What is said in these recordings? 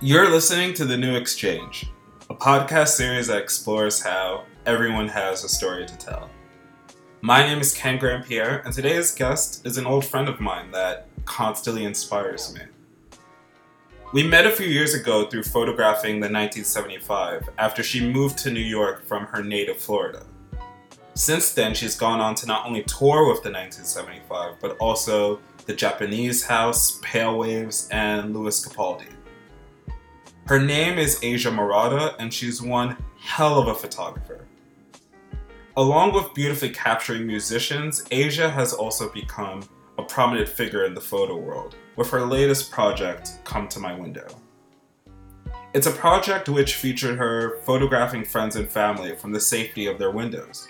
You're listening to The New Exchange, a podcast series that explores how everyone has a story to tell. My name is Ken Grand-Pierre, and today's guest is an old friend of mine that constantly inspires me. We met a few years ago through photographing the 1975 after she moved to New York from her native Florida. Since then, she's gone on to not only tour with the 1975, but also the Japanese House, Pale Waves, and Lewis Capaldi. Her name is Aysia Marotta, and she's one hell of a photographer. Along with beautifully capturing musicians, Aysia has also become a prominent figure in the photo world, with her latest project, Come to My Window. It's a project which featured her photographing friends and family from the safety of their windows.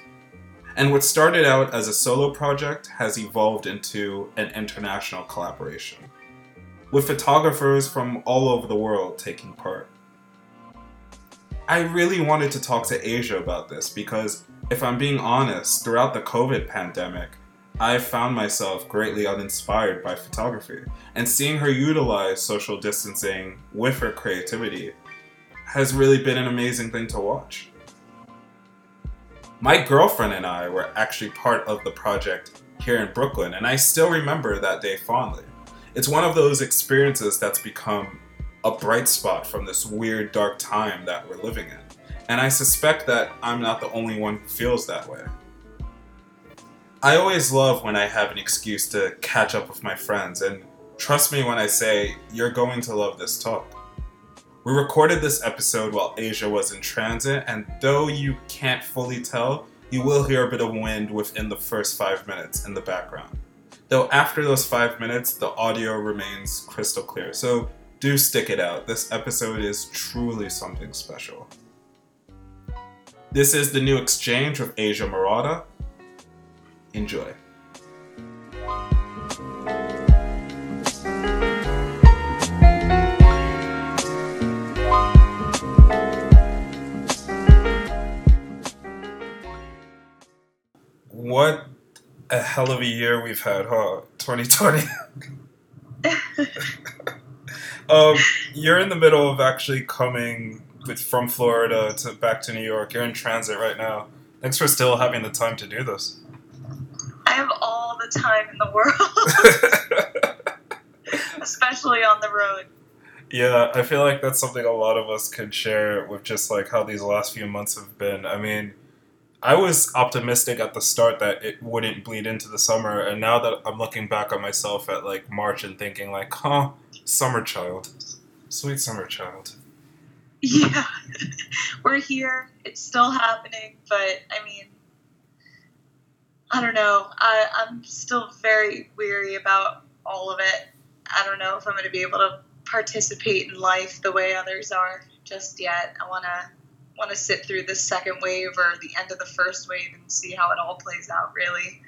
And what started out as a solo project has evolved into an international collaboration with photographers from all over the world taking part. I really wanted to talk to Aysia about this because, if I'm being honest, throughout the COVID pandemic, I found myself greatly uninspired by photography, and seeing her utilize social distancing with her creativity has really been an amazing thing to watch. My girlfriend and I were actually part of the project here in Brooklyn, and I still remember that day fondly it's one of those experiences that's become a bright spot from this weird dark time that we're living in. And I suspect that I'm not the only one who feels that way. I always love when I have an excuse to catch up with my friends, and trust me when I say you're going to love this talk. We recorded this episode while Aysia was in transit, and though you can't fully tell, you will hear a bit of wind within the first five minutes in the background though after those five minutes, the audio remains crystal clear. So do stick it out. This episode is truly something special. This is the new exchange with Aysia Marotta. Enjoy. What a hell of a year we've had, huh? 2020. um, you're in the middle of actually coming with, from Florida to back to New York. You're in transit right now. Thanks for still having the time to do this. I have all the time in the world, especially on the road. Yeah, I feel like that's something a lot of us could share with just like how these last few months have been. I mean, I was optimistic at the start that it wouldn't bleed into the summer, and now that I'm looking back on myself at like March and thinking like, huh, summer child, sweet summer child. Yeah, we're here. It's still happening, but I mean, I don't know. I I'm still very weary about all of it. I don't know if I'm going to be able to participate in life the way others are just yet. I want to want to sit through the second wave or the end of the first wave and see how it all plays out, really.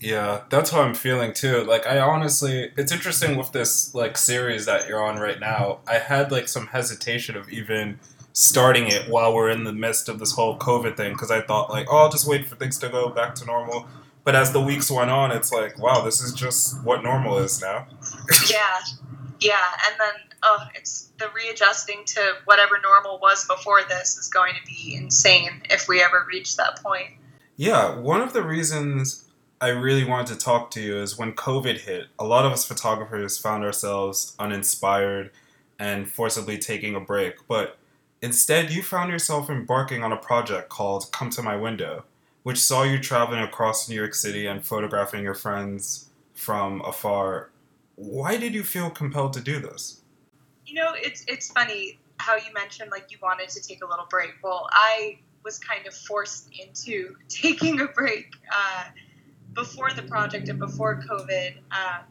Yeah, that's how I'm feeling too. Like I honestly, it's interesting with this like series that you're on right now. I had like some hesitation of even starting it while we're in the midst of this whole COVID thing because I thought like, oh, I'll just wait for things to go back to normal. But as the weeks went on, it's like, wow, this is just what normal is now. yeah, yeah, and then oh, it's the readjusting to whatever normal was before this is going to be insane if we ever reach that point. Yeah, one of the reasons I really wanted to talk to you is when COVID hit, a lot of us photographers found ourselves uninspired and forcibly taking a break. But instead, you found yourself embarking on a project called Come to My Window, which saw you traveling across New York City and photographing your friends from afar. Why did you feel compelled to do this? You know, it's it's funny how you mentioned like you wanted to take a little break. Well, I was kind of forced into taking a break uh, before the project and before COVID. Um,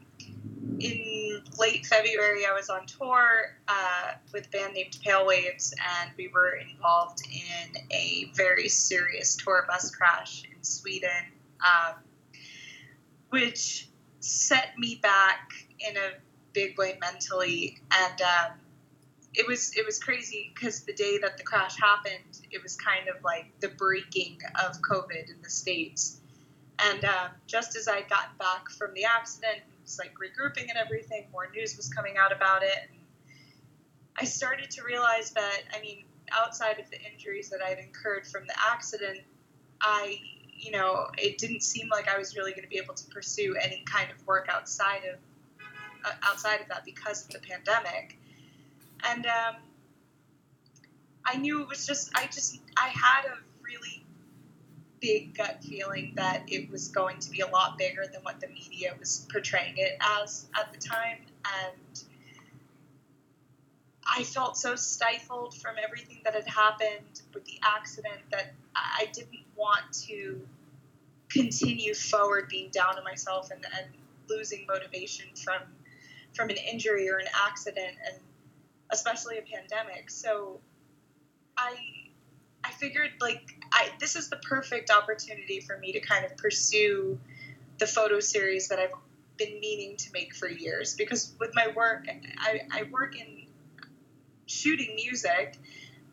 in late February, I was on tour uh, with a band named Pale Waves, and we were involved in a very serious tour bus crash in Sweden, um, which set me back in a big way mentally, and um, it was it was crazy because the day that the crash happened, it was kind of like the breaking of COVID in the states, and um, just as I would gotten back from the accident, it was like regrouping and everything. More news was coming out about it. And I started to realize that, I mean, outside of the injuries that I'd incurred from the accident, I, you know, it didn't seem like I was really going to be able to pursue any kind of work outside of outside of that because of the pandemic. And um, I knew it was just, I just, I had a really big gut feeling that it was going to be a lot bigger than what the media was portraying it as at the time. And I felt so stifled from everything that had happened with the accident that I didn't want to continue forward being down on myself and, and losing motivation from from an injury or an accident and especially a pandemic. So I I figured like I this is the perfect opportunity for me to kind of pursue the photo series that I've been meaning to make for years because with my work I, I work in shooting music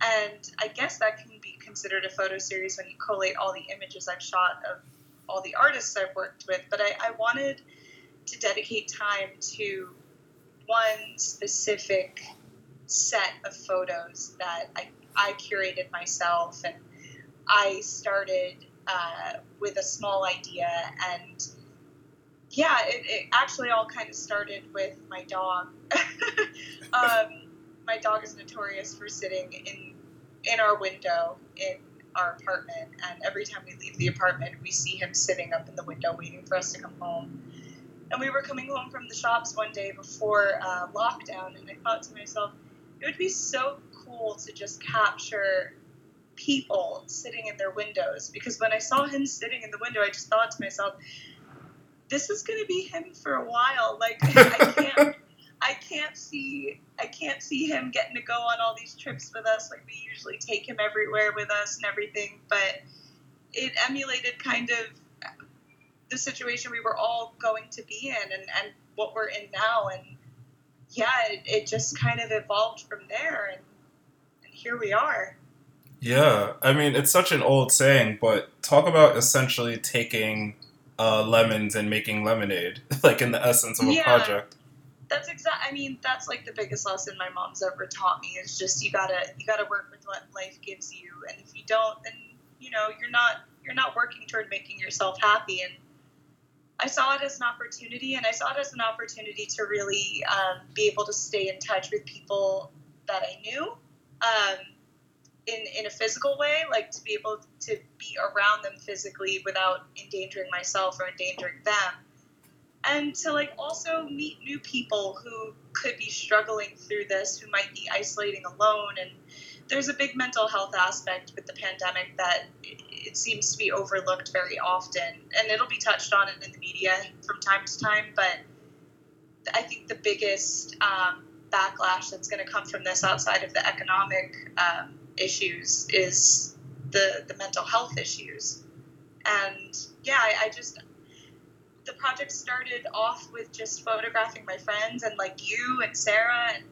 and I guess that can be considered a photo series when you collate all the images I've shot of all the artists I've worked with but I, I wanted to dedicate time to one specific set of photos that I, I curated myself and I started uh, with a small idea and yeah it, it, actually all kind of started with my dog. Um, my dog is notorious for sitting in in our window in our apartment and every time we leave the apartment we see him sitting up in the window waiting for us to come home and we were coming home from the shops one day before uh, lockdown, and I thought to myself, it would be so cool to just capture people sitting in their windows. Because when I saw him sitting in the window, I just thought to myself, this is going to be him for a while. Like I can't. I can't see I can't see him getting to go on all these trips with us like we usually take him everywhere with us and everything but it emulated kind of the situation we were all going to be in and, and what we're in now. And yeah, it, it just kind of evolved from there. And, and here we are. Yeah, I mean, it's such an old saying, but talk about essentially taking uh, lemons and making lemonade, like in the essence of a yeah, project. That's exact. I mean, that's like the biggest lesson my mom's ever taught me is just you gotta you gotta work with what life gives you, and if you don't, then you know you're not you're not working toward making yourself happy. And I saw it as an opportunity, and I saw it as an opportunity to really um, be able to stay in touch with people that I knew um, in in a physical way, like to be able to be around them physically without endangering myself or endangering them, and to like also meet new people who could be struggling through this, who might be isolating alone, and there's a big mental health aspect with the pandemic that it seems to be overlooked very often, and it'll be touched on in the media from time to time. But I think the biggest um, backlash that's going to come from this, outside of the economic um, issues, is the the mental health issues. And yeah, I, I just the project started off with just photographing my friends and like you and Sarah and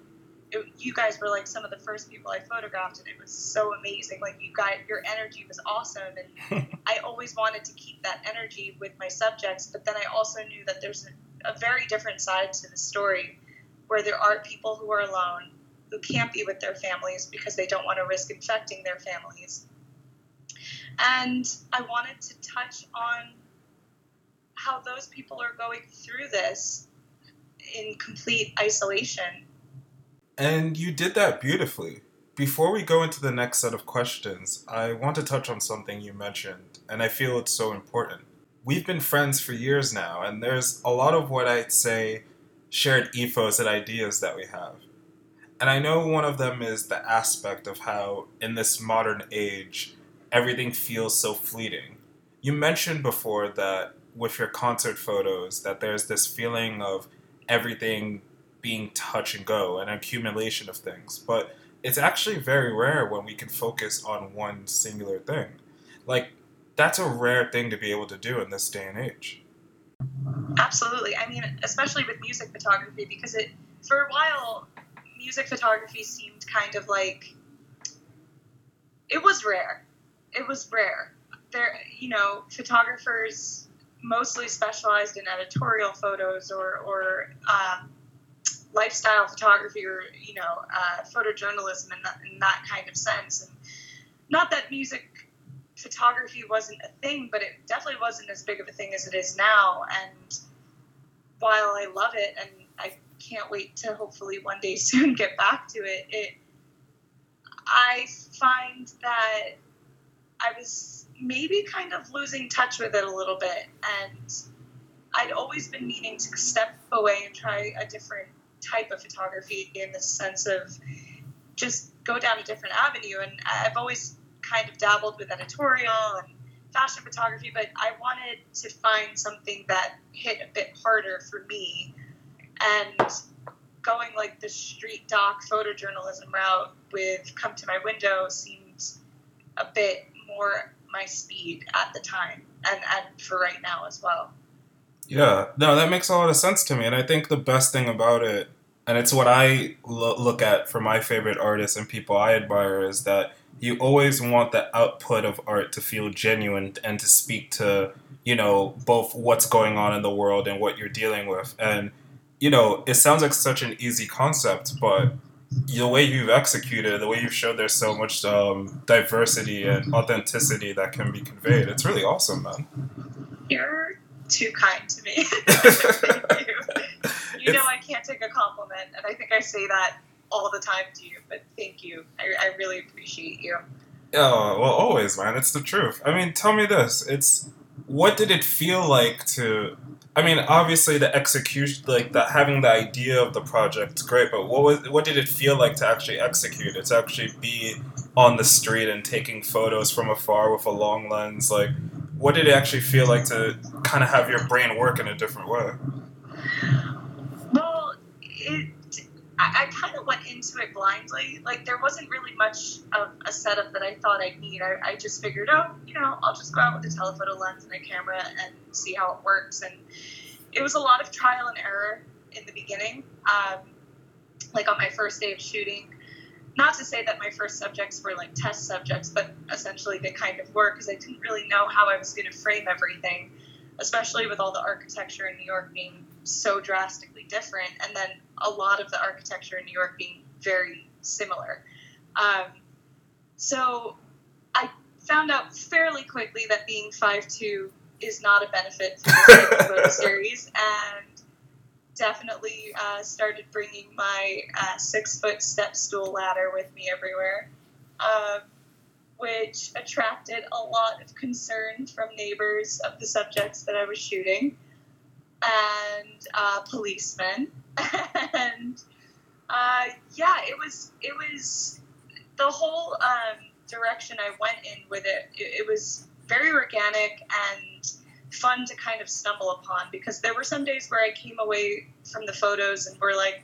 it, you guys were like some of the first people I photographed, and it was so amazing. Like you guys, your energy was awesome, and I always wanted to keep that energy with my subjects. But then I also knew that there's a, a very different side to the story, where there are people who are alone, who can't be with their families because they don't want to risk infecting their families. And I wanted to touch on how those people are going through this in complete isolation and you did that beautifully. Before we go into the next set of questions, I want to touch on something you mentioned, and I feel it's so important. We've been friends for years now, and there's a lot of what I'd say shared ethos and ideas that we have. And I know one of them is the aspect of how, in this modern age, everything feels so fleeting. You mentioned before that with your concert photos, that there's this feeling of everything being touch and go, an accumulation of things. But it's actually very rare when we can focus on one singular thing. Like, that's a rare thing to be able to do in this day and age. Absolutely. I mean, especially with music photography, because it, for a while, music photography seemed kind of like, it was rare. It was rare. There, you know, photographers mostly specialized in editorial photos or, or um, lifestyle photography or you know uh, photojournalism in that, in that kind of sense. And not that music photography wasn't a thing, but it definitely wasn't as big of a thing as it is now. And while I love it and I can't wait to hopefully one day soon get back to it, it I find that I was maybe kind of losing touch with it a little bit and I'd always been meaning to step away and try a different type of photography in the sense of just go down a different avenue. And I've always kind of dabbled with editorial and fashion photography, but I wanted to find something that hit a bit harder for me. And going like the street doc photojournalism route with Come to My Window seemed a bit more my speed at the time and, and for right now as well. Yeah, no, that makes a lot of sense to me. And I think the best thing about it, and it's what I lo- look at for my favorite artists and people I admire, is that you always want the output of art to feel genuine and to speak to, you know, both what's going on in the world and what you're dealing with. And, you know, it sounds like such an easy concept, but the way you've executed, the way you've showed there's so much um, diversity and authenticity that can be conveyed, it's really awesome, man. You're too kind to me. Thank you. you know I can't take a compliment, and I think I say that all the time to you. But thank you. I, I really appreciate you. Oh well, always, man. It's the truth. I mean, tell me this. It's what did it feel like to? I mean, obviously the execution, like that, having the idea of the project, is great. But what was what did it feel like to actually execute it? To actually be on the street and taking photos from afar with a long lens, like what did it actually feel like to kind of have your brain work in a different way? Well, it, I, I kind of went into it blindly. Like, there wasn't really much of a setup that I thought I'd need. I, I just figured, oh, you know, I'll just go out with a telephoto lens and a camera and see how it works. And it was a lot of trial and error in the beginning. Um, like, on my first day of shooting, not to say that my first subjects were like test subjects, but essentially they kind of were because I didn't really know how I was going to frame everything, especially with all the architecture in New York being so drastically different, and then a lot of the architecture in New York being very similar. Um, so I found out fairly quickly that being 5'2 is not a benefit for this photo series, and definitely uh, started bringing my uh, six foot step stool ladder with me everywhere, um, which attracted a lot of concern from neighbors of the subjects that I was shooting and uh, policemen. and uh, yeah, it was, it was the whole um, direction I went in with it. It, it was very organic and fun to kind of stumble upon because there were some days where I came away from the photos and were like,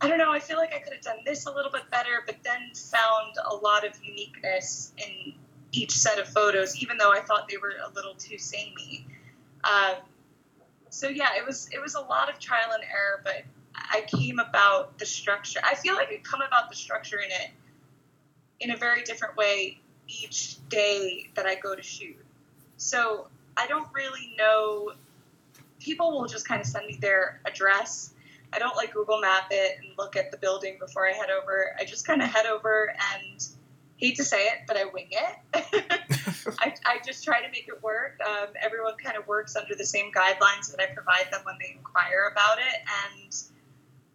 I don't know, I feel like I could have done this a little bit better, but then found a lot of uniqueness in each set of photos, even though I thought they were a little too samey. Um, so yeah, it was it was a lot of trial and error, but I came about the structure. I feel like I come about the structure in it in a very different way each day that I go to shoot. So I don't really know. People will just kind of send me their address. I don't like Google Map it and look at the building before I head over. I just kind of head over and hate to say it, but I wing it. I, I, just try to make it work. Um, everyone kind of works under the same guidelines that I provide them when they inquire about it. And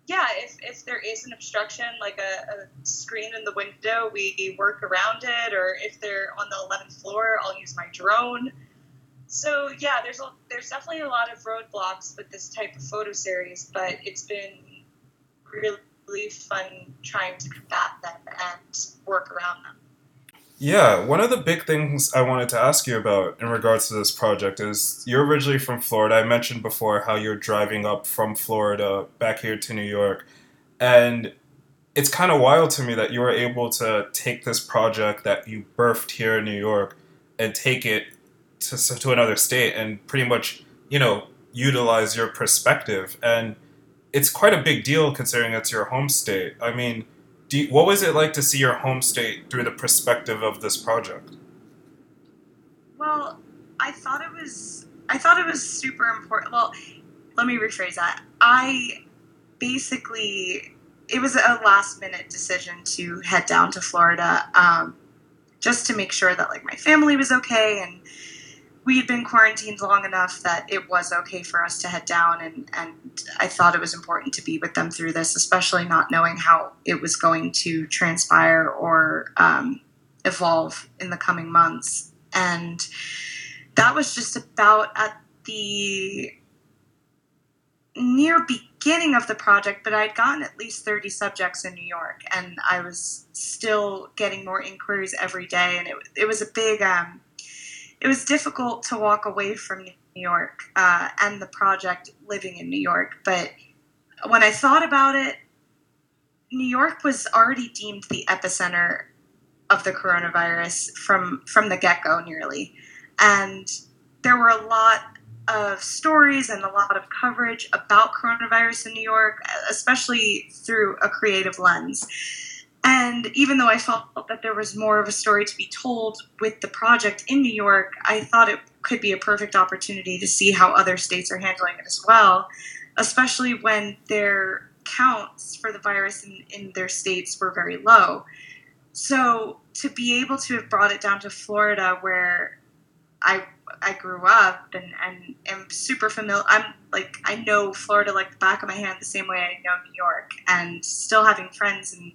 yeah, if, if there is an obstruction, like a, a screen in the window, we work around it. Or if they're on the 11th floor, I'll use my drone so yeah, there's a, there's definitely a lot of roadblocks with this type of photo series, but it's been really fun trying to combat them and work around them. Yeah, one of the big things I wanted to ask you about in regards to this project is you're originally from Florida. I mentioned before how you're driving up from Florida back here to New York. And it's kind of wild to me that you were able to take this project that you birthed here in New York and take it to, to another state and pretty much you know utilize your perspective. And it's quite a big deal considering it's your home state. I mean you, what was it like to see your home state through the perspective of this project? Well i thought it was i thought it was super important well let me rephrase that. I basically it was a last minute decision to head down to Florida um, just to make sure that like my family was okay and we had been quarantined long enough that it was okay for us to head down and, and I thought it was important to be with them through this, especially not knowing how it was going to transpire or um, evolve in the coming months. And that was just about at the near beginning of the project, but I'd gotten at least 30 subjects in New York, and I was still getting more inquiries every day, and it, it was a big, um, it was difficult to walk away from New York uh, and the project living in New York, but when I thought about it, New York was already deemed the epicenter of the coronavirus from from the get go, nearly, and there were a lot of stories and a lot of coverage about coronavirus in New York, especially through a creative lens. And even though I felt that there was more of a story to be told with the project in New York, I thought it could be a perfect opportunity to see how other states are handling it as well, especially when their counts for the virus in, in their states were very low. So to be able to have brought it down to Florida, where I I grew up and, and am super familiar. I'm like, I know Florida like the back of my hand the same way I know New York. And still having friends and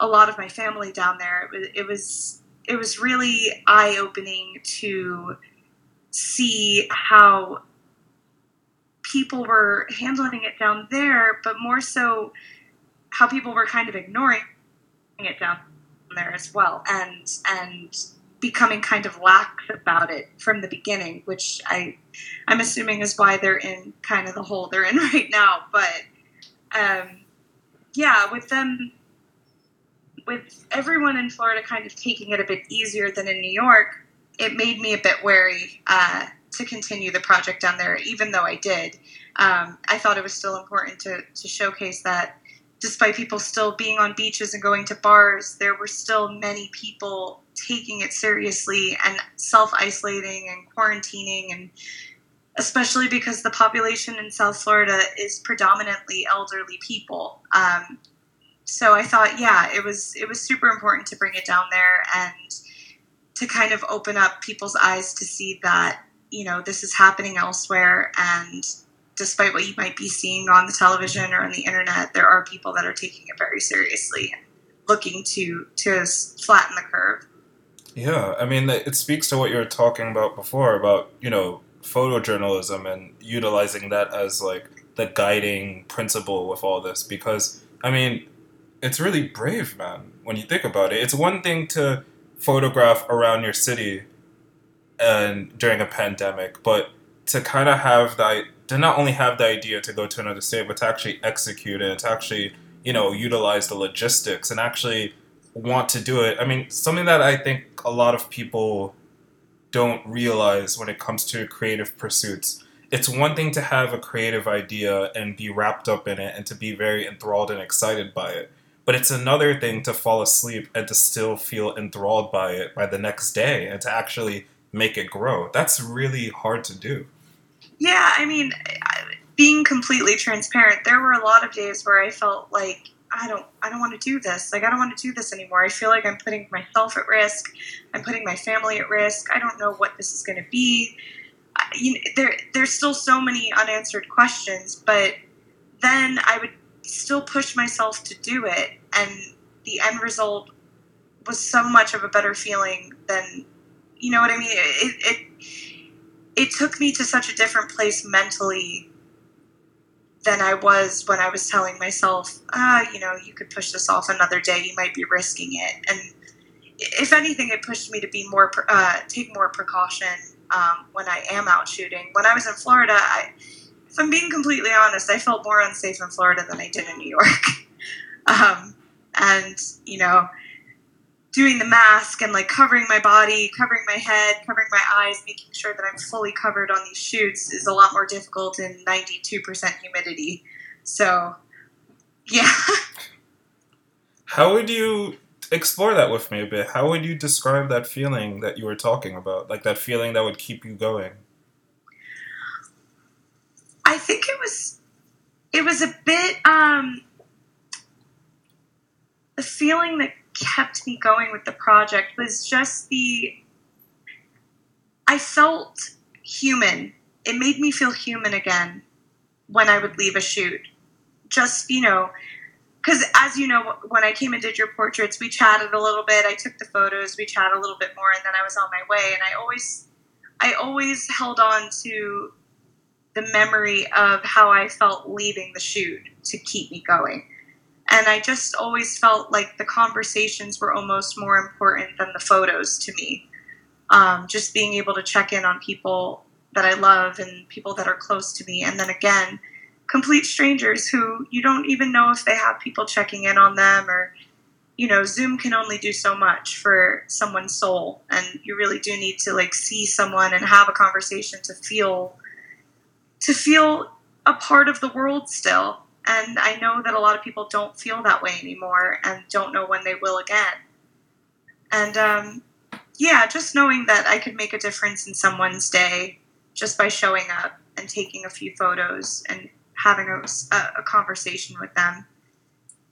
a lot of my family down there, it was, it was, it was really eye opening to see how people were handling it down there, but more so how people were kind of ignoring it down there as well. And, and, becoming kind of lax about it from the beginning, which I I'm assuming is why they're in kind of the hole they're in right now. But um, yeah, with them with everyone in Florida kind of taking it a bit easier than in New York, it made me a bit wary uh, to continue the project down there, even though I did. Um, I thought it was still important to, to showcase that despite people still being on beaches and going to bars, there were still many people taking it seriously and self isolating and quarantining and especially because the population in South Florida is predominantly elderly people. Um, so I thought, yeah, it was it was super important to bring it down there and to kind of open up people's eyes to see that you know this is happening elsewhere and despite what you might be seeing on the television or on the internet, there are people that are taking it very seriously and looking to to flatten the curve. Yeah, I mean, it speaks to what you were talking about before about you know photojournalism and utilizing that as like the guiding principle with all this because I mean, it's really brave, man. When you think about it, it's one thing to photograph around your city and during a pandemic, but to kind of have that to not only have the idea to go to another state, but to actually execute it, to actually you know utilize the logistics and actually want to do it. I mean, something that I think a lot of people don't realize when it comes to creative pursuits. It's one thing to have a creative idea and be wrapped up in it and to be very enthralled and excited by it. But it's another thing to fall asleep and to still feel enthralled by it by the next day and to actually make it grow. That's really hard to do. Yeah, I mean, being completely transparent, there were a lot of days where I felt like I don't I don't want to do this. Like I don't want to do this anymore. I feel like I'm putting myself at risk. I'm putting my family at risk. I don't know what this is going to be. you know, there there's still so many unanswered questions, but then I would still push myself to do it and the end result was so much of a better feeling than you know what I mean? It it it took me to such a different place mentally than I was when I was telling myself, ah, you know, you could push this off another day. You might be risking it. And if anything, it pushed me to be more, uh, take more precaution um, when I am out shooting. When I was in Florida, I, if I'm being completely honest, I felt more unsafe in Florida than I did in New York. um, and you know, doing the mask and like covering my body, covering my head, covering my eyes, making sure that I'm fully covered on these shoots is a lot more difficult in 92% humidity. So, yeah. How would you explore that with me a bit? How would you describe that feeling that you were talking about? Like that feeling that would keep you going? I think it was it was a bit um, the feeling that kept me going with the project was just the I felt human. It made me feel human again when I would leave a shoot. Just, you know, because as you know, when I came and did your portraits, we chatted a little bit. I took the photos, we chatted a little bit more, and then I was on my way. And I always, I always held on to the memory of how I felt leaving the shoot to keep me going. And I just always felt like the conversations were almost more important than the photos to me. Um, just being able to check in on people that I love and people that are close to me. And then again, complete strangers who you don't even know if they have people checking in on them or you know zoom can only do so much for someone's soul and you really do need to like see someone and have a conversation to feel to feel a part of the world still and i know that a lot of people don't feel that way anymore and don't know when they will again. And um, yeah just knowing that i could make a difference in someone's day just by showing up and taking a few photos and having a, a conversation with them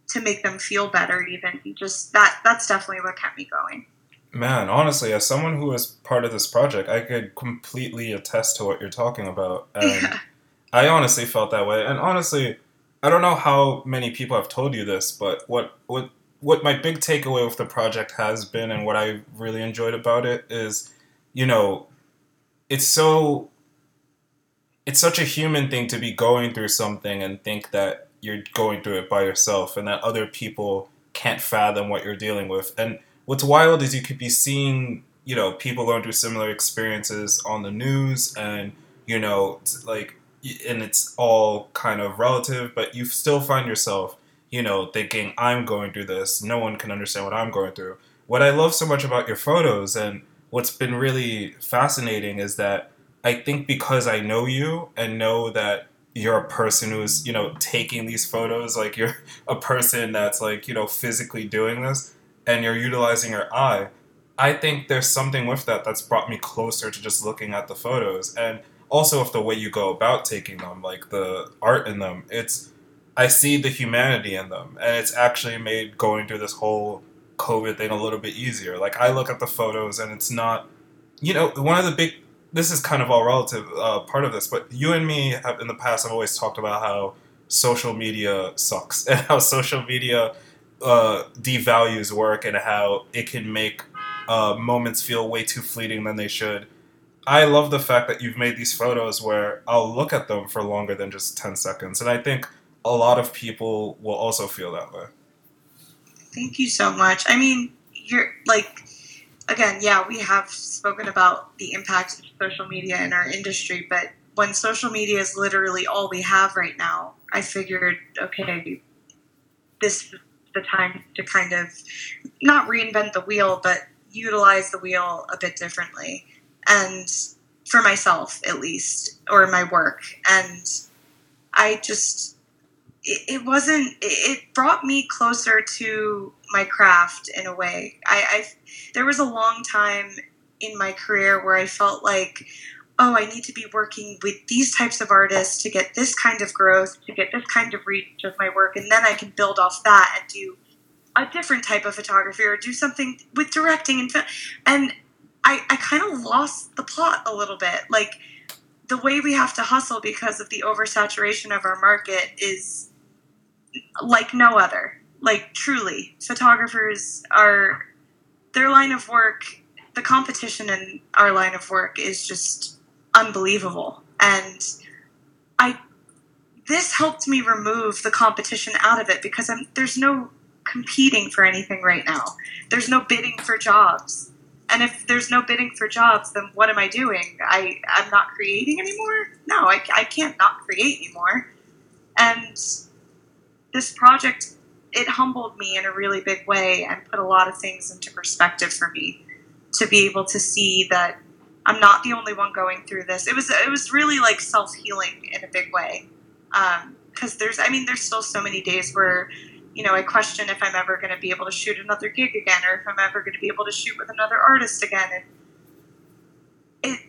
to make them feel better even just that that's definitely what kept me going. Man honestly as someone who is part of this project i could completely attest to what you're talking about. And yeah. i honestly felt that way. And honestly i don't know how many people have told you this but what what what my big takeaway with the project has been and what i really enjoyed about it is you know it's so it's such a human thing to be going through something and think that you're going through it by yourself and that other people can't fathom what you're dealing with. And what's wild is you could be seeing, you know, people going through similar experiences on the news and, you know, like, and it's all kind of relative, but you still find yourself, you know, thinking, I'm going through this. No one can understand what I'm going through. What I love so much about your photos and what's been really fascinating is that I think because I know you and know that you're a person who's, you know, taking these photos, like you're a person that's like, you know, physically doing this and you're utilizing your eye. I think there's something with that that's brought me closer to just looking at the photos and also with the way you go about taking them, like the art in them. It's I see the humanity in them and it's actually made going through this whole COVID thing a little bit easier. Like I look at the photos and it's not you know, one of the big this is kind of all relative uh, part of this, but you and me have in the past have always talked about how social media sucks and how social media uh, devalues work and how it can make uh, moments feel way too fleeting than they should. I love the fact that you've made these photos where I'll look at them for longer than just 10 seconds. And I think a lot of people will also feel that way. Thank you so much. I mean, you're like, again, yeah, we have spoken about the impact of social media in our industry, but when social media is literally all we have right now, I figured, okay, this is the time to kind of not reinvent the wheel, but utilize the wheel a bit differently. And for myself, at least, or my work. And I just, it, it wasn't, it brought me closer to my craft in a way. I, I there was a long time in my career where I felt like, oh, I need to be working with these types of artists to get this kind of growth, to get this kind of reach of my work, and then I can build off that and do a different type of photography or do something with directing and and I, I kind of lost the plot a little bit. Like the way we have to hustle because of the oversaturation of our market is like no other. Like truly, photographers are their line of work, the competition in our line of work is just unbelievable. And I this helped me remove the competition out of it because I'm, there's no competing for anything right now. There's no bidding for jobs. And if there's no bidding for jobs, then what am I doing? I, I'm not creating anymore? No, I, I can't not create anymore. And this project it humbled me in a really big way and put a lot of things into perspective for me to be able to see that I'm not the only one going through this. It was it was really like self healing in a big way because um, there's I mean there's still so many days where you know I question if I'm ever going to be able to shoot another gig again or if I'm ever going to be able to shoot with another artist again and it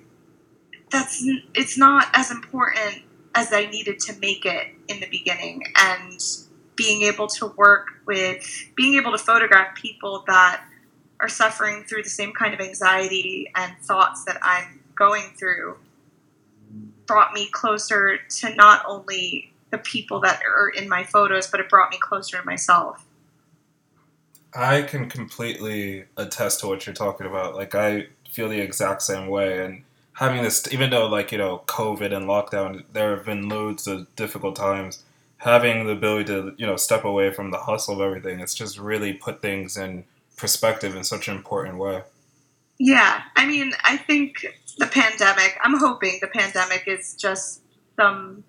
that's it's not as important as I needed to make it in the beginning. And being able to work with, being able to photograph people that are suffering through the same kind of anxiety and thoughts that I'm going through brought me closer to not only the people that are in my photos, but it brought me closer to myself. I can completely attest to what you're talking about. Like, I feel the exact same way. And having this, even though, like, you know, COVID and lockdown, there have been loads of difficult times, having the ability to, you know, step away from the hustle of everything, it's just really put things in perspective in such an important way. Yeah. I mean, I think the pandemic, I'm hoping the pandemic is just some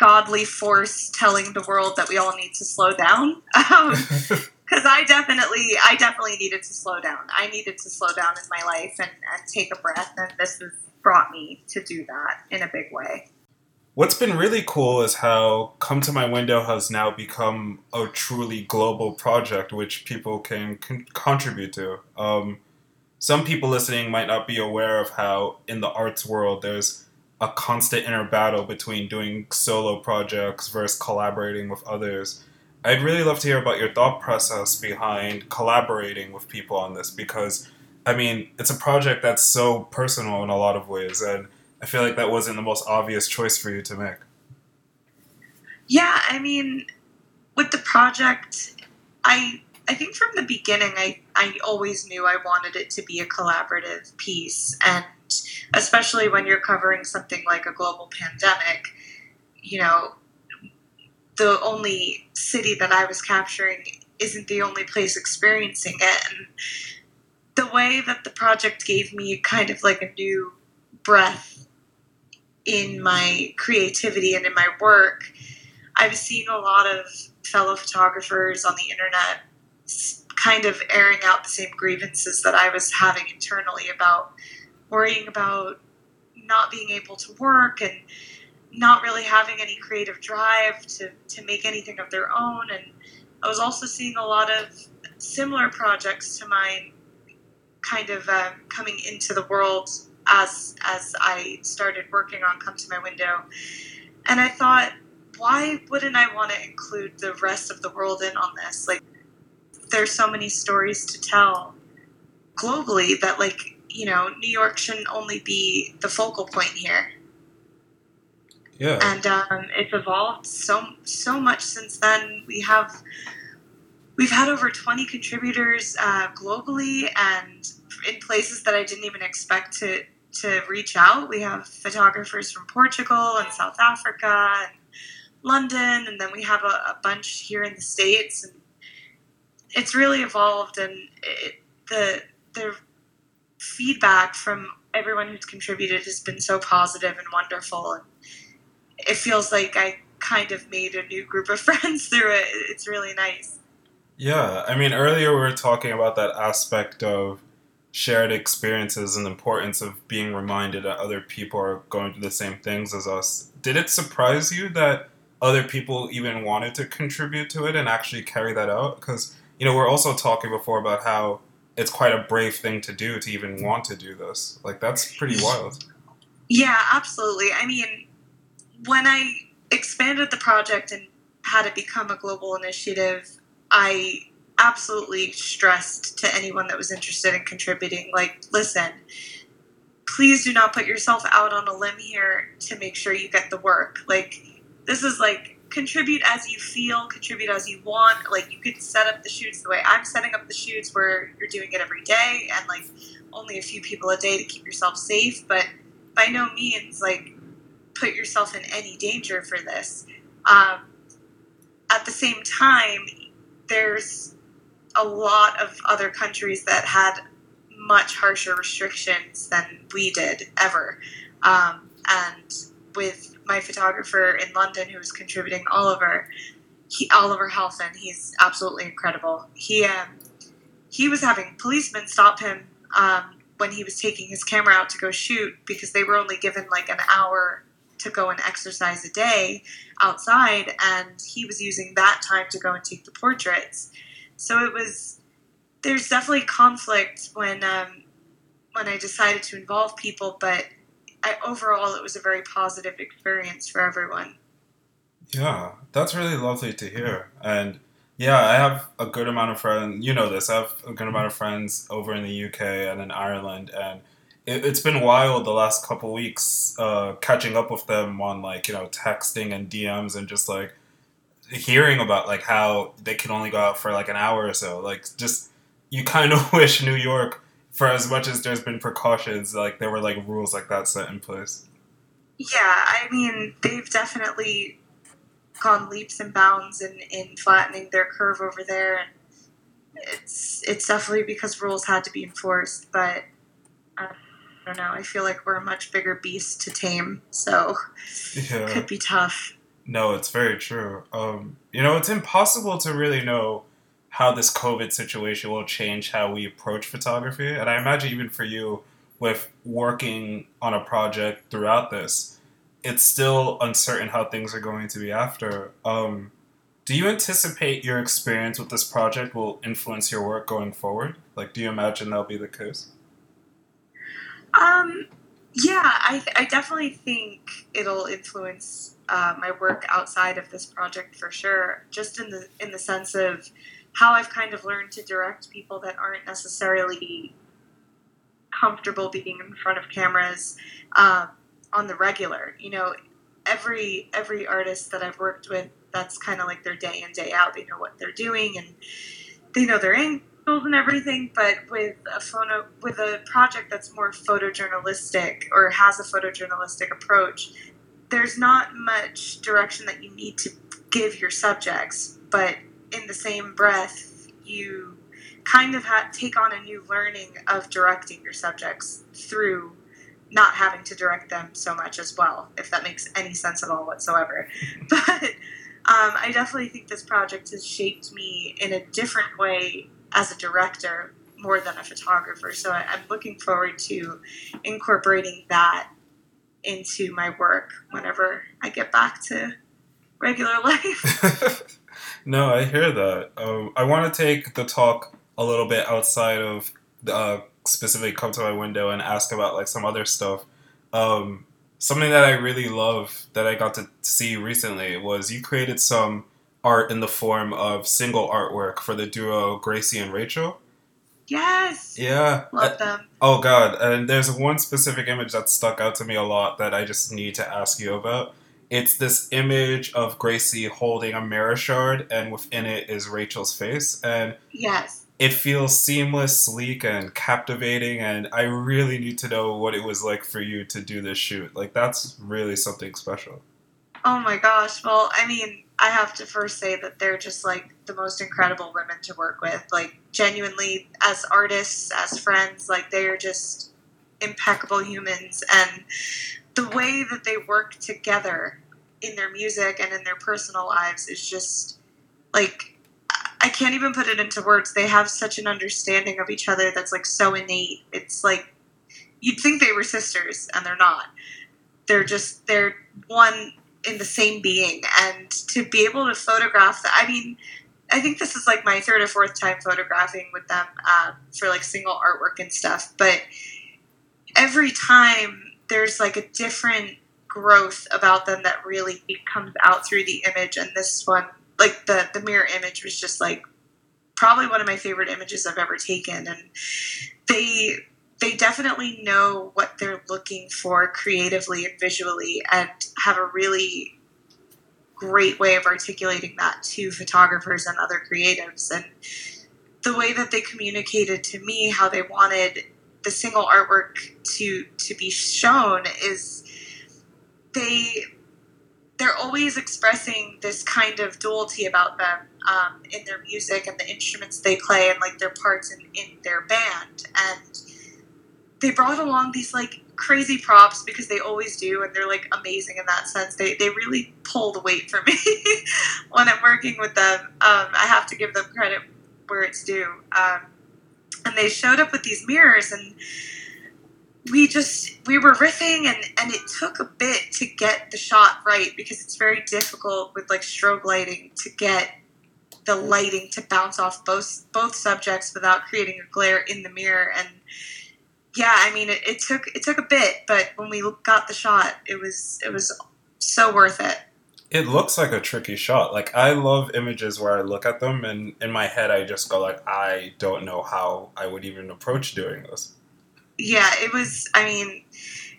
godly force telling the world that we all need to slow down. Um, because I definitely, I definitely needed to slow down. I needed to slow down in my life and, and take a breath, and this has brought me to do that in a big way. What's been really cool is how Come to My Window has now become a truly global project which people can con- contribute to. Um, some people listening might not be aware of how, in the arts world, there's a constant inner battle between doing solo projects versus collaborating with others. I'd really love to hear about your thought process behind collaborating with people on this because, I mean, it's a project that's so personal in a lot of ways, and I feel like that wasn't the most obvious choice for you to make. Yeah, I mean, with the project, I I think from the beginning, I I always knew I wanted it to be a collaborative piece, and especially when you're covering something like a global pandemic, you know, the only city that I was capturing isn't the only place experiencing it. And the way that the project gave me kind of like a new breath in my creativity and in my work, I've seen a lot of fellow photographers on the internet kind of airing out the same grievances that I was having internally about worrying about not being able to work and not really having any creative drive to, to make anything of their own. And I was also seeing a lot of similar projects to mine kind of um, coming into the world as as I started working on Come to My Window. And I thought, why wouldn't I want to include the rest of the world in on this? Like, there's so many stories to tell globally that, like, you know, New York shouldn't only be the focal point here. Yeah. And um, it's evolved so so much since then. We have we've had over 20 contributors uh, globally and in places that I didn't even expect to to reach out. We have photographers from Portugal and South Africa and London, and then we have a, a bunch here in the states. And it's really evolved, and it, the the feedback from everyone who's contributed has been so positive and wonderful. And it feels like I kind of made a new group of friends through it. It's really nice. Yeah, I mean, earlier we were talking about that aspect of shared experiences and the importance of being reminded that other people are going through the same things as us. Did it surprise you that other people even wanted to contribute to it and actually carry that out? Because, you know, we're also talking before about how it's quite a brave thing to do to even want to do this. Like, that's pretty wild. Yeah, absolutely. I mean, when I expanded the project and had it become a global initiative, I absolutely stressed to anyone that was interested in contributing like, listen, please do not put yourself out on a limb here to make sure you get the work. Like, this is like contribute as you feel, contribute as you want. Like, you could set up the shoots the way I'm setting up the shoots where you're doing it every day and like only a few people a day to keep yourself safe, but by no means like put yourself in any danger for this. Um, at the same time, there's a lot of other countries that had much harsher restrictions than we did ever. Um, and with my photographer in London who was contributing, Oliver, he, Oliver Halfin, he's absolutely incredible. He um, he was having policemen stop him um, when he was taking his camera out to go shoot because they were only given like an hour to go and exercise a day outside, and he was using that time to go and take the portraits. So it was there's definitely conflict when um, when I decided to involve people, but I, overall, it was a very positive experience for everyone. Yeah, that's really lovely to hear. And yeah, I have a good amount of friends. You know this. I have a good amount of friends over in the UK and in Ireland, and it, has been wild the last couple weeks uh, catching up with them on like you know texting and DMs and just like hearing about like how they can only go out for like an hour or so. Like just you kind of wish New York, for as much as there's been precautions, like there were like rules like that set in place. Yeah, I mean they've definitely gone leaps and bounds in, in flattening their curve over there. And it's it's definitely because rules had to be enforced, but I don't know. I feel like we're a much bigger beast to tame, so yeah. it could be tough. No, it's very true. Um, you know, it's impossible to really know how this COVID situation will change how we approach photography, and I imagine even for you, with working on a project throughout this, it's still uncertain how things are going to be after. Um, do you anticipate your experience with this project will influence your work going forward? Like, do you imagine that'll be the case? Um, yeah, I, I definitely think it'll influence uh, my work outside of this project for sure. Just in the in the sense of how I've kind of learned to direct people that aren't necessarily comfortable being in front of cameras. Um, on the regular. You know, every every artist that I've worked with, that's kind of like their day in day out. They know what they're doing and they know their angles and everything. But with a photo with a project that's more photojournalistic or has a photojournalistic approach, there's not much direction that you need to give your subjects. But in the same breath, you kind of have, take on a new learning of directing your subjects through not having to direct them so much as well, if that makes any sense at all whatsoever. but um, I definitely think this project has shaped me in a different way as a director more than a photographer. So I, I'm looking forward to incorporating that into my work whenever I get back to regular life. no, I hear that. Um, I want to take the talk a little bit outside of the, uh, specifically come to my window and ask about like some other stuff. Um, something that I really love that I got to see recently was you created some art in the form of single artwork for the duo Gracie and Rachel. Yes. Yeah. Love them. oh god, and there's one specific image that stuck out to me a lot that I just need to ask you about. It's this image of Gracie holding a mirror shard and within it is Rachel's face and Yes it feels seamless, sleek, and captivating. And I really need to know what it was like for you to do this shoot. Like, that's really something special. Oh my gosh. Well, I mean, I have to first say that they're just like the most incredible women to work with. Like, genuinely, as artists, as friends, like, they are just impeccable humans. And the way that they work together in their music and in their personal lives is just like I can't even put it into words. They have such an understanding of each other that's like so innate. It's like you'd think they were sisters, and they're not. They're just they're one in the same being, and to be able to photograph that. I mean, I think this is like my third or fourth time photographing with them uh, for like single artwork and stuff. But every time there's like a different growth about them that really comes out through the image, and this one like the the mirror image was just like probably one of my favorite images I've ever taken, and they they definitely know what they're looking for creatively and visually, and have a really great way of articulating that to photographers and other creatives. And the way that they communicated to me how they wanted the single artwork to to be shown is they they're always expressing this kind of duality about them um, in their music and the instruments they play and like their parts in, in their band. And they brought along these like crazy props because they always do and they're like amazing in that sense. They, they really pull the weight for me when i'm working with them. Um, i have to give them credit where it's due. Um, and they showed up with these mirrors and we just we were riffing and and it took a bit to get the shot right because it's very difficult with like strobe lighting to get the lighting to bounce off both both subjects without creating a glare in the mirror and yeah, I mean, it, it took it took a bit, but when we got the shot, it was it was so worth it. It looks like a tricky shot. Like I love images where I look at them and in my head I just go like I don't know how I would even approach doing this. Yeah, it was I mean,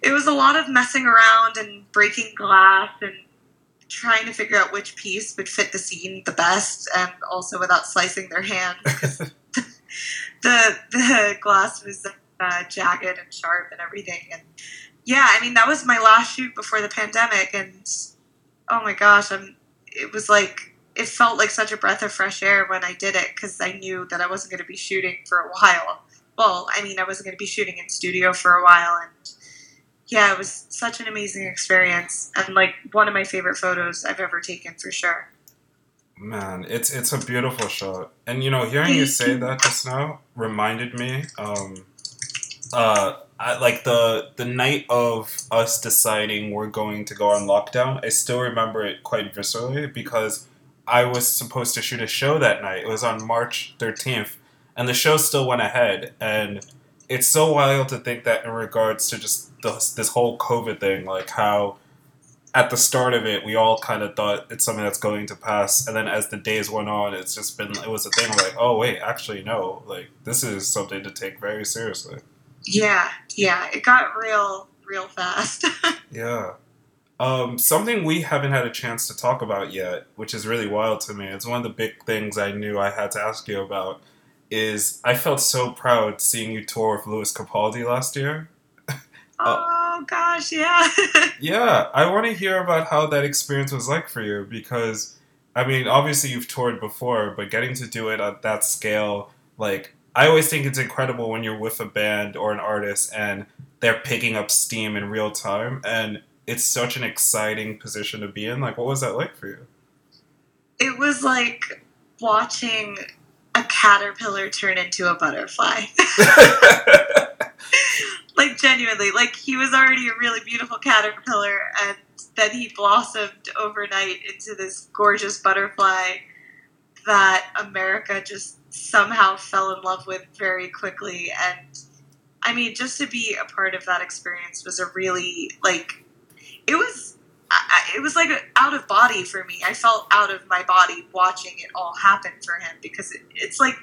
it was a lot of messing around and breaking glass and trying to figure out which piece would fit the scene the best and also without slicing their hand the the glass was uh, jagged and sharp and everything and yeah i mean that was my last shoot before the pandemic and oh my gosh i'm it was like it felt like such a breath of fresh air when i did it because i knew that i wasn't going to be shooting for a while well i mean i wasn't going to be shooting in studio for a while and yeah, it was such an amazing experience and like one of my favorite photos I've ever taken for sure. Man, it's it's a beautiful shot, and you know, hearing you say that just now reminded me, um, uh, I, like the the night of us deciding we're going to go on lockdown. I still remember it quite viscerally because I was supposed to shoot a show that night. It was on March thirteenth, and the show still went ahead, and it's so wild to think that in regards to just this, this whole COVID thing, like how at the start of it we all kind of thought it's something that's going to pass, and then as the days went on, it's just been it was a thing like, oh wait, actually no, like this is something to take very seriously. Yeah, yeah, it got real, real fast. yeah. Um, something we haven't had a chance to talk about yet, which is really wild to me. It's one of the big things I knew I had to ask you about is I felt so proud seeing you tour with Lewis Capaldi last year. oh gosh, yeah. yeah, I want to hear about how that experience was like for you because I mean, obviously you've toured before, but getting to do it at that scale, like I always think it's incredible when you're with a band or an artist and they're picking up steam in real time and it's such an exciting position to be in. Like what was that like for you? It was like watching a caterpillar turn into a butterfly. like genuinely, like he was already a really beautiful caterpillar, and then he blossomed overnight into this gorgeous butterfly that America just somehow fell in love with very quickly. And I mean, just to be a part of that experience was a really like it was I, it was like out of body for me. I felt out of my body watching it all happen for him because it, it's like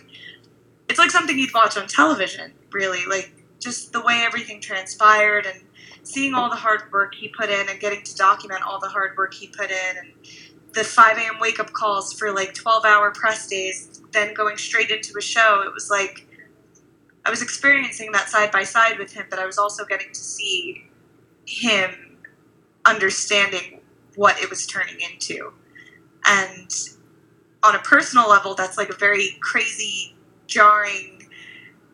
it's like something you'd watch on television. Really, like just the way everything transpired and seeing all the hard work he put in and getting to document all the hard work he put in and the 5 a.m. wake up calls for like 12 hour press days, then going straight into a show. It was like I was experiencing that side by side with him, but I was also getting to see him understanding what it was turning into. And on a personal level, that's like a very crazy, jarring,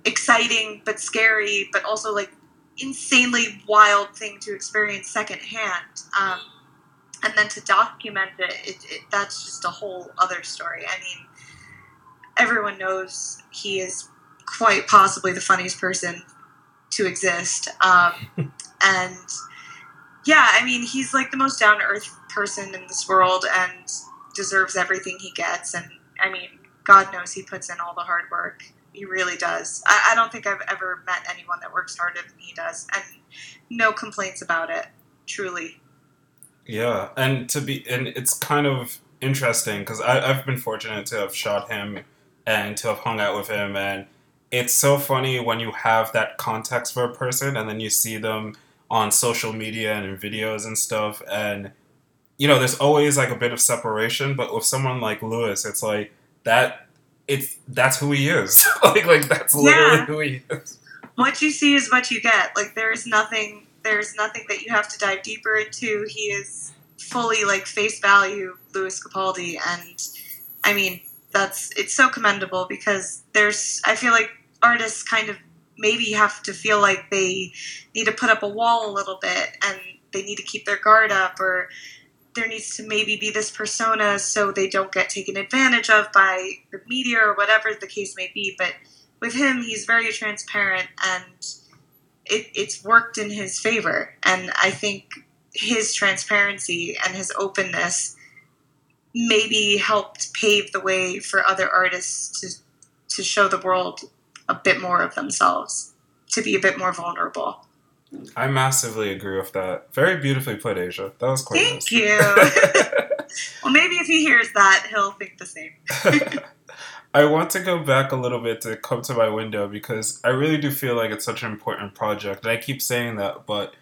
exciting, but scary, but also like insanely wild thing to experience secondhand. Um, and then to document it, it, it, that's just a whole other story. I mean, everyone knows he is quite possibly the funniest person to exist. Um, and yeah, I mean, he's like the most down to earth person in this world and deserves everything he gets. And I mean, God knows he puts in all the hard work. He really does. I, I don't think I've ever met anyone that works harder than he does, and no complaints about it. Truly. Yeah, and to be, and it's kind of interesting because I've been fortunate to have shot him and to have hung out with him, and it's so funny when you have that context for a person and then you see them on social media and in videos and stuff and you know there's always like a bit of separation but with someone like lewis it's like that it's that's who he is. Like like that's literally yeah. who he is. What you see is what you get. Like there's nothing there's nothing that you have to dive deeper into. He is fully like face value lewis capaldi and i mean that's it's so commendable because there's i feel like artists kind of maybe have to feel like they need to put up a wall a little bit and they need to keep their guard up or there needs to maybe be this persona so they don't get taken advantage of by the media or whatever the case may be. But with him he's very transparent and it, it's worked in his favor. And i think his transparency and his openness maybe helped pave the way for other artists to to show the world a bit more of themselves to be a bit more vulnerable. I massively agree with that. Very beautifully put, Aysia. That was quite Thank nice. you. well, maybe if he hears that, he'll think the same. I want to go back a little bit to come to my window because I really do feel like it's such an important project. And I keep saying that, but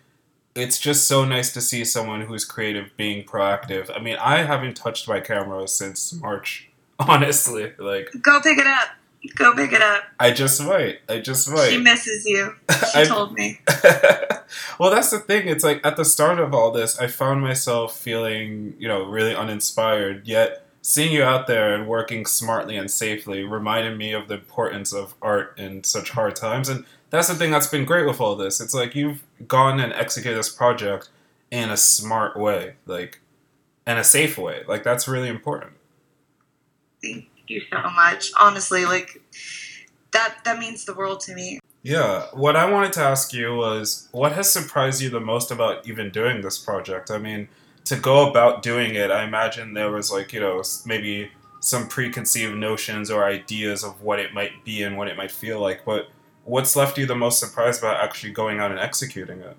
it's just so nice to see someone who's creative being proactive. I mean, I haven't touched my camera since March, honestly. Like, Go pick it up. Go pick it up. I just might. I just might. She misses you. She I- told me. well, that's the thing. It's like at the start of all this, I found myself feeling, you know, really uninspired. Yet seeing you out there and working smartly and safely reminded me of the importance of art in such hard times. And that's the thing that's been great with all this. It's like you've gone and executed this project in a smart way, like, and a safe way. Like that's really important. Thank you so much. Honestly, like that that means the world to me. Yeah, what I wanted to ask you was what has surprised you the most about even doing this project? I mean, to go about doing it, I imagine there was like, you know, maybe some preconceived notions or ideas of what it might be and what it might feel like, but what's left you the most surprised about actually going out and executing it?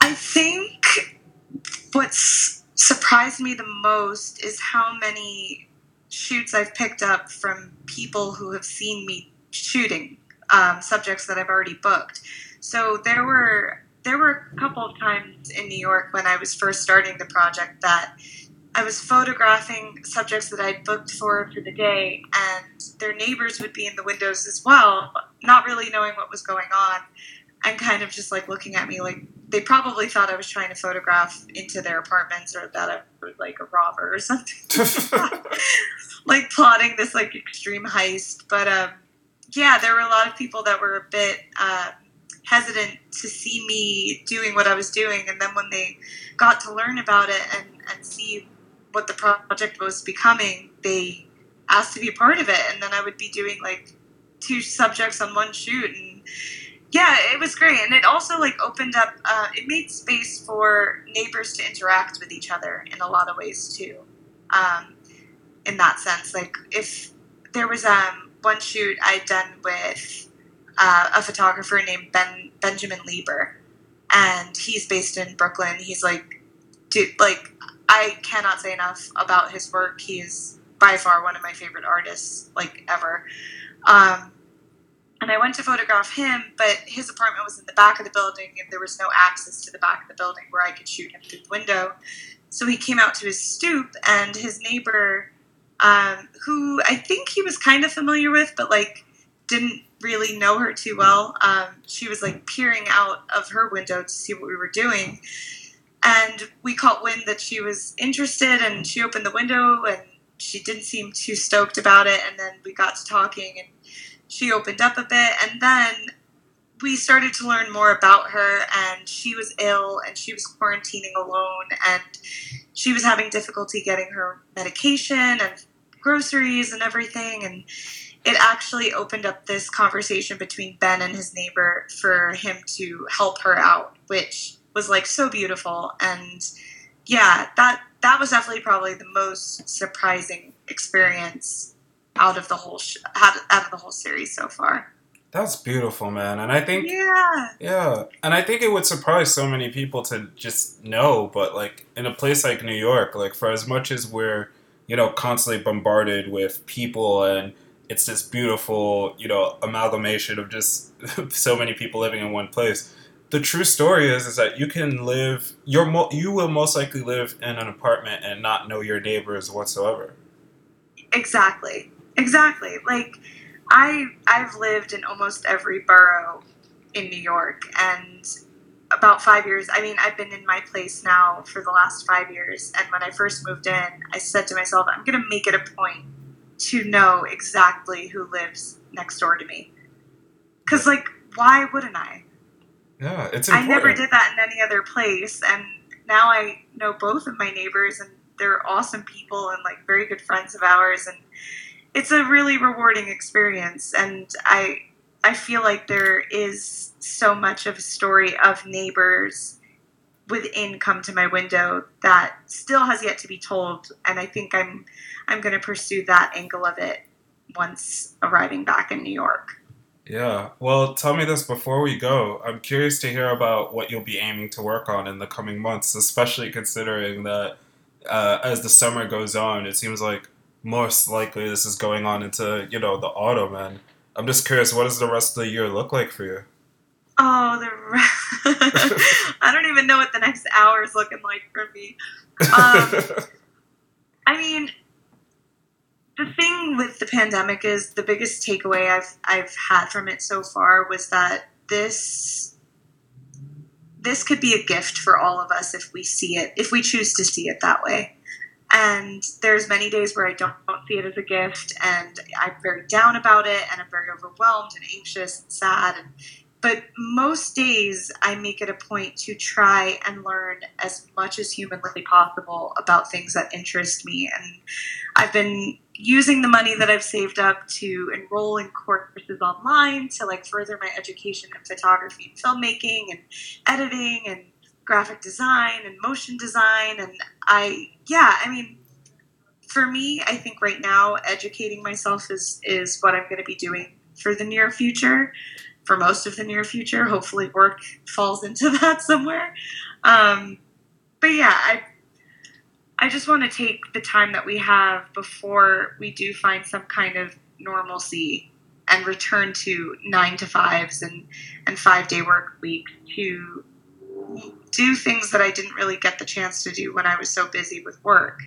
I think what's surprised me the most is how many shoots I've picked up from people who have seen me shooting um, subjects that I've already booked. So there were there were a couple of times in New York when I was first starting the project that I was photographing subjects that I'd booked for for the day, and their neighbors would be in the windows as well, not really knowing what was going on, and kind of just like looking at me like they probably thought I was trying to photograph into their apartments or that I was like a robber or something. like plotting this like extreme heist. But um, yeah, there were a lot of people that were a bit uh, hesitant to see me doing what I was doing, and then when they got to learn about it and, and see what the project was becoming, they asked to be a part of it, and then I would be doing like two subjects on one shoot and yeah it was great and it also like opened up uh, it made space for neighbors to interact with each other in a lot of ways too. Um, in that sense like if there was um, one shoot i'd done with uh, a photographer named ben benjamin lieber and he's based in brooklyn he's like dude like i cannot say enough about his work he's by far one of my favorite artists like ever. Um, and I went to photograph him, but his apartment was in the back of the building, and there was no access to the back of the building where I could shoot him through the window. So he came out to his stoop, and his neighbor, um, who I think he was kind of familiar with, but like didn't really know her too well, um, she was like peering out of her window to see what we were doing. And we caught wind that she was interested, and she opened the window, and she didn't seem too stoked about it. And then we got to talking, and she opened up a bit and then we started to learn more about her and she was ill and she was quarantining alone and she was having difficulty getting her medication and groceries and everything and it actually opened up this conversation between Ben and his neighbor for him to help her out which was like so beautiful and yeah that that was definitely probably the most surprising experience out of the whole sh- out, out of the whole series so far. That's beautiful, man. And I think Yeah, Yeah, and I think it would surprise so many people to just know, but like in a place like New York, like for as much as we're, you know, constantly bombarded with people and it's this beautiful, you know, amalgamation of just so many people living in one place. The true story is is that you can live you're mo- you will most likely live in an apartment and not know your neighbors whatsoever. exactly, exactly. Like I I've lived in almost every borough in New York, and about five years. I mean, I've been in my place now for the last five years, and when I first moved in, I said to myself, I'm going to make it a point to know exactly who lives next door to me, because like, why wouldn't I? Yeah, it's I never did that in any other place, and now I know both of my neighbors, and they're awesome people and like very good friends of ours, and it's a really rewarding experience. And I I feel like there is so much of a story of neighbors within Come to My Window that still has yet to be told, and I think I'm I'm going to pursue that angle of it once arriving back in New York. Yeah. Well, tell me this before we go. I'm curious to hear about what you'll be aiming to work on in the coming months, especially considering that uh, as the summer goes on, it seems like most likely this is going on into, you know, the autumn. And I'm just curious, what does the rest of the year look like for you? Oh, the re- I don't even know what the next hour is looking like for me. Um, I mean, the thing with the pandemic is the biggest takeaway I've I've had from it so far was that this this could be a gift for all of us if we see it if we choose to see it that way. And there's many days where I don't, don't see it as a gift, and I'm very down about it, and I'm very overwhelmed and anxious and sad. And but most days I make it a point to try and learn as much as humanly possible about things that interest me. And I've been using the money that I've saved up to enroll in courses online to like further my education in photography and filmmaking and editing and graphic design and motion design. And I, yeah, I mean, for me, I think right now educating myself is is what I'm going to be doing for the near future for most of the near future. Hopefully, work falls into that somewhere. Um, but yeah, I I just want to take the time that we have before we do find some kind of normalcy and return to nine to fives and and five day work week to do things that I didn't really get the chance to do when I was so busy with work.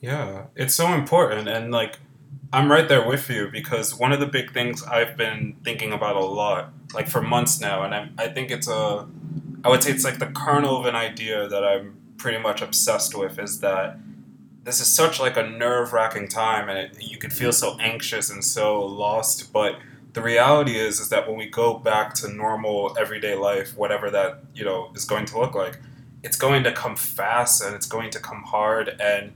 Yeah, it's so important and like I'm right there with you because one of the big things I've been thinking about a lot, like for months now, and I, I think it's a, I would say it's like the kernel of an idea that I'm pretty much obsessed with is that this is such like a nerve wracking time and it, you could feel so anxious and so lost. But the reality is, is that when we go back to normal everyday life, whatever that, you know, is going to look like, it's going to come fast and it's going to come hard and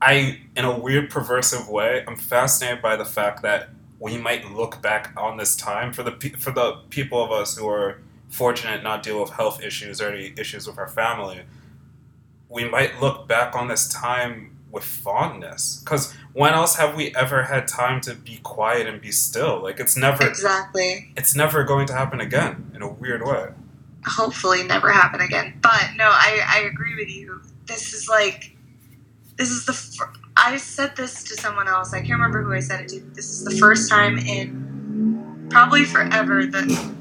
I, in a weird, perversive way, I'm fascinated by the fact that we might look back on this time for the for the people of us who are fortunate not deal with health issues or any issues with our family. We might look back on this time with fondness because when else have we ever had time to be quiet and be still? Like it's never exactly. It's never going to happen again in a weird way. Hopefully, never happen again. But no, I I agree with you. This is like this is the fir- I said this to someone else. I can't remember who I said it to. This is the first time in probably forever that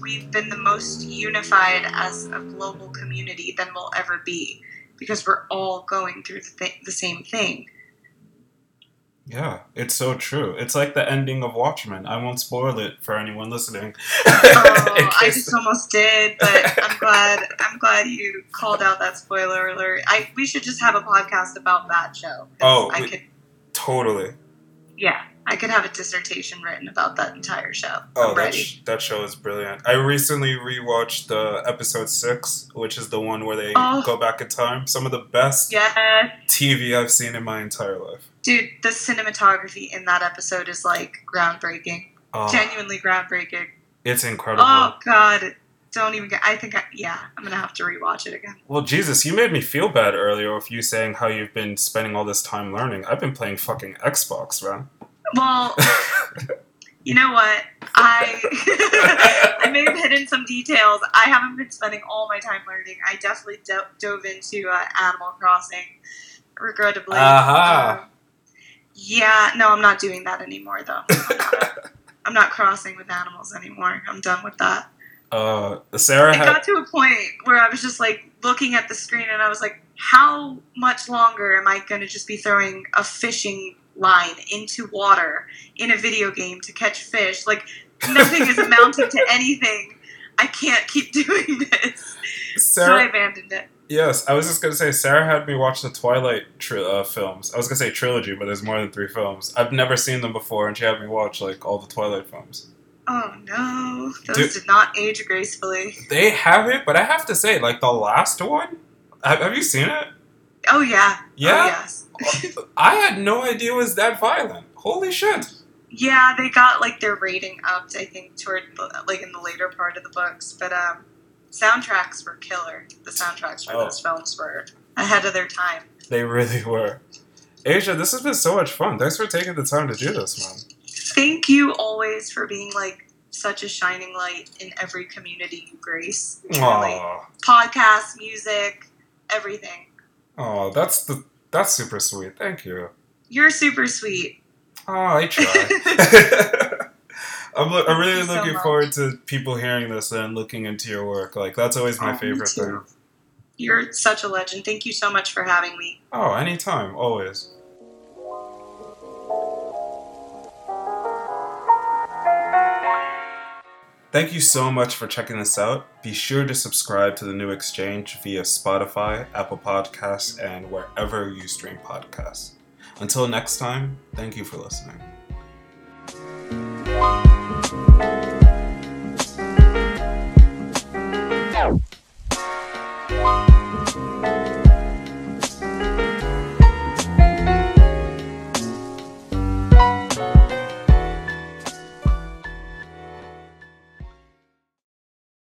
we've been the most unified as a global community than we'll ever be because we're all going through the, th- the same thing. Yeah, it's so true. It's like the ending of Watchmen. I won't spoil it for anyone listening. oh, I just almost did, but I'm glad. I'm glad you called out that spoiler alert. I we should just have a podcast about that show. Oh, I we, could. Totally. Yeah, I could have a dissertation written about that entire show. Oh, that, sh- that show is brilliant. I recently rewatched the episode six, which is the one where they Oh. go back in time. Some of the best Yes, TV I've seen in my entire life. Dude, the cinematography in that episode is like groundbreaking. Oh, Genuinely groundbreaking. it's incredible. Oh God, don't even get. I think I, yeah, I'm gonna have to rewatch it again. Well, Jesus, you made me feel bad earlier with you saying how you've been spending all this time learning. I've been playing fucking Xbox, man. Well, you know what? I I may have hidden some details. I haven't been spending all my time learning. I definitely do- dove into uh, Animal Crossing, regrettably. Aha. Um, yeah, no, I'm not doing that anymore, though. I'm not, I'm not crossing with animals anymore. I'm done with that. Uh, Sarah It had. got to a point where I was just like looking at the screen and I was like, how much longer am I going to just be throwing a fishing line into water in a video game to catch fish? Like, nothing is amounting to anything. I can't keep doing this. So I abandoned it. Yes, I was just gonna say Sarah had me watch the Twilight tri- uh, films. I was gonna say trilogy, but there's more than three films. I've never seen them before, and she had me watch like all the Twilight films. Oh no, those Dude. did not age gracefully. They have it, but I have to say, like the last one. Have, have you seen it? Oh yeah. Yeah? Oh, yes. I had no idea it was that violent. Holy shit! Yeah, they got like their rating upped. I think toward the, like in the later part of the books, but um, soundtracks were killer. The soundtracks for Oh. those films were ahead of their time. They really were. Aysia, this has been so much fun. Thanks for taking the time to do this, man. Thank you always for being like such a shining light in every community you grace. Truly. Aw. Podcasts, music, everything. Oh, that's the that's super sweet. Thank you. You're super sweet. Oh, I try. I'm, lo- I'm really so looking forward to people hearing this and looking into your work. Like that's always my Oh, favorite thing. You're such a legend. Thank you so much for having me. Oh, anytime, always. Thank you so much for checking this out. Be sure to subscribe to the New Exchange via Spotify, Apple Podcasts, and wherever you stream podcasts. Until next time, thank you for listening. Thank you.